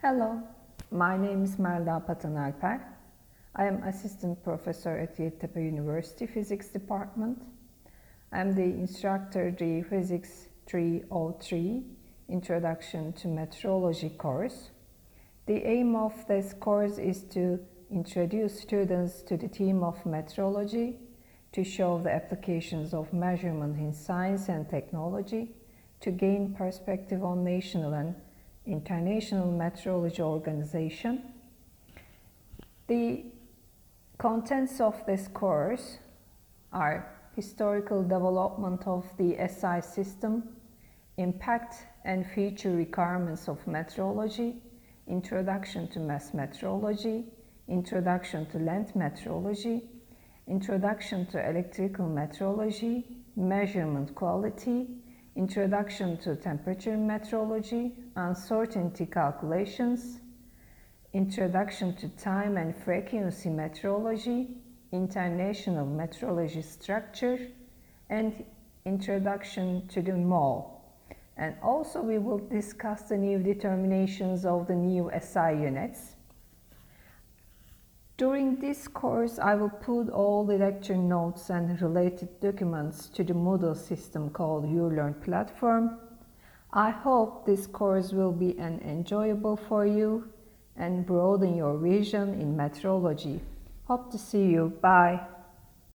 Hello, my name is Melda Patan Alper. I am assistant professor at Yeditepe University Physics Department. I am the instructor the Physics 303 Introduction to Metrology course. The aim of this course is to introduce students to the theme of metrology, to show the applications of measurement in science and technology, to gain perspective on national and international metrology organization. The contents of this course are historical development of the SI system, impact and future requirements of metrology, introduction to mass metrology, introduction to length metrology, introduction to electrical metrology, measurement quality, introduction to temperature metrology, uncertainty calculations, introduction to time and frequency metrology, international metrology structure, and introduction to the MOL. And also we will discuss the new determinations of the new SI units. During this course, I will put all the lecture notes and related documents to the Moodle system called ULearn platform. I hope this course will be an enjoyable for you and broaden your vision in metrology. Hope to see you. Bye.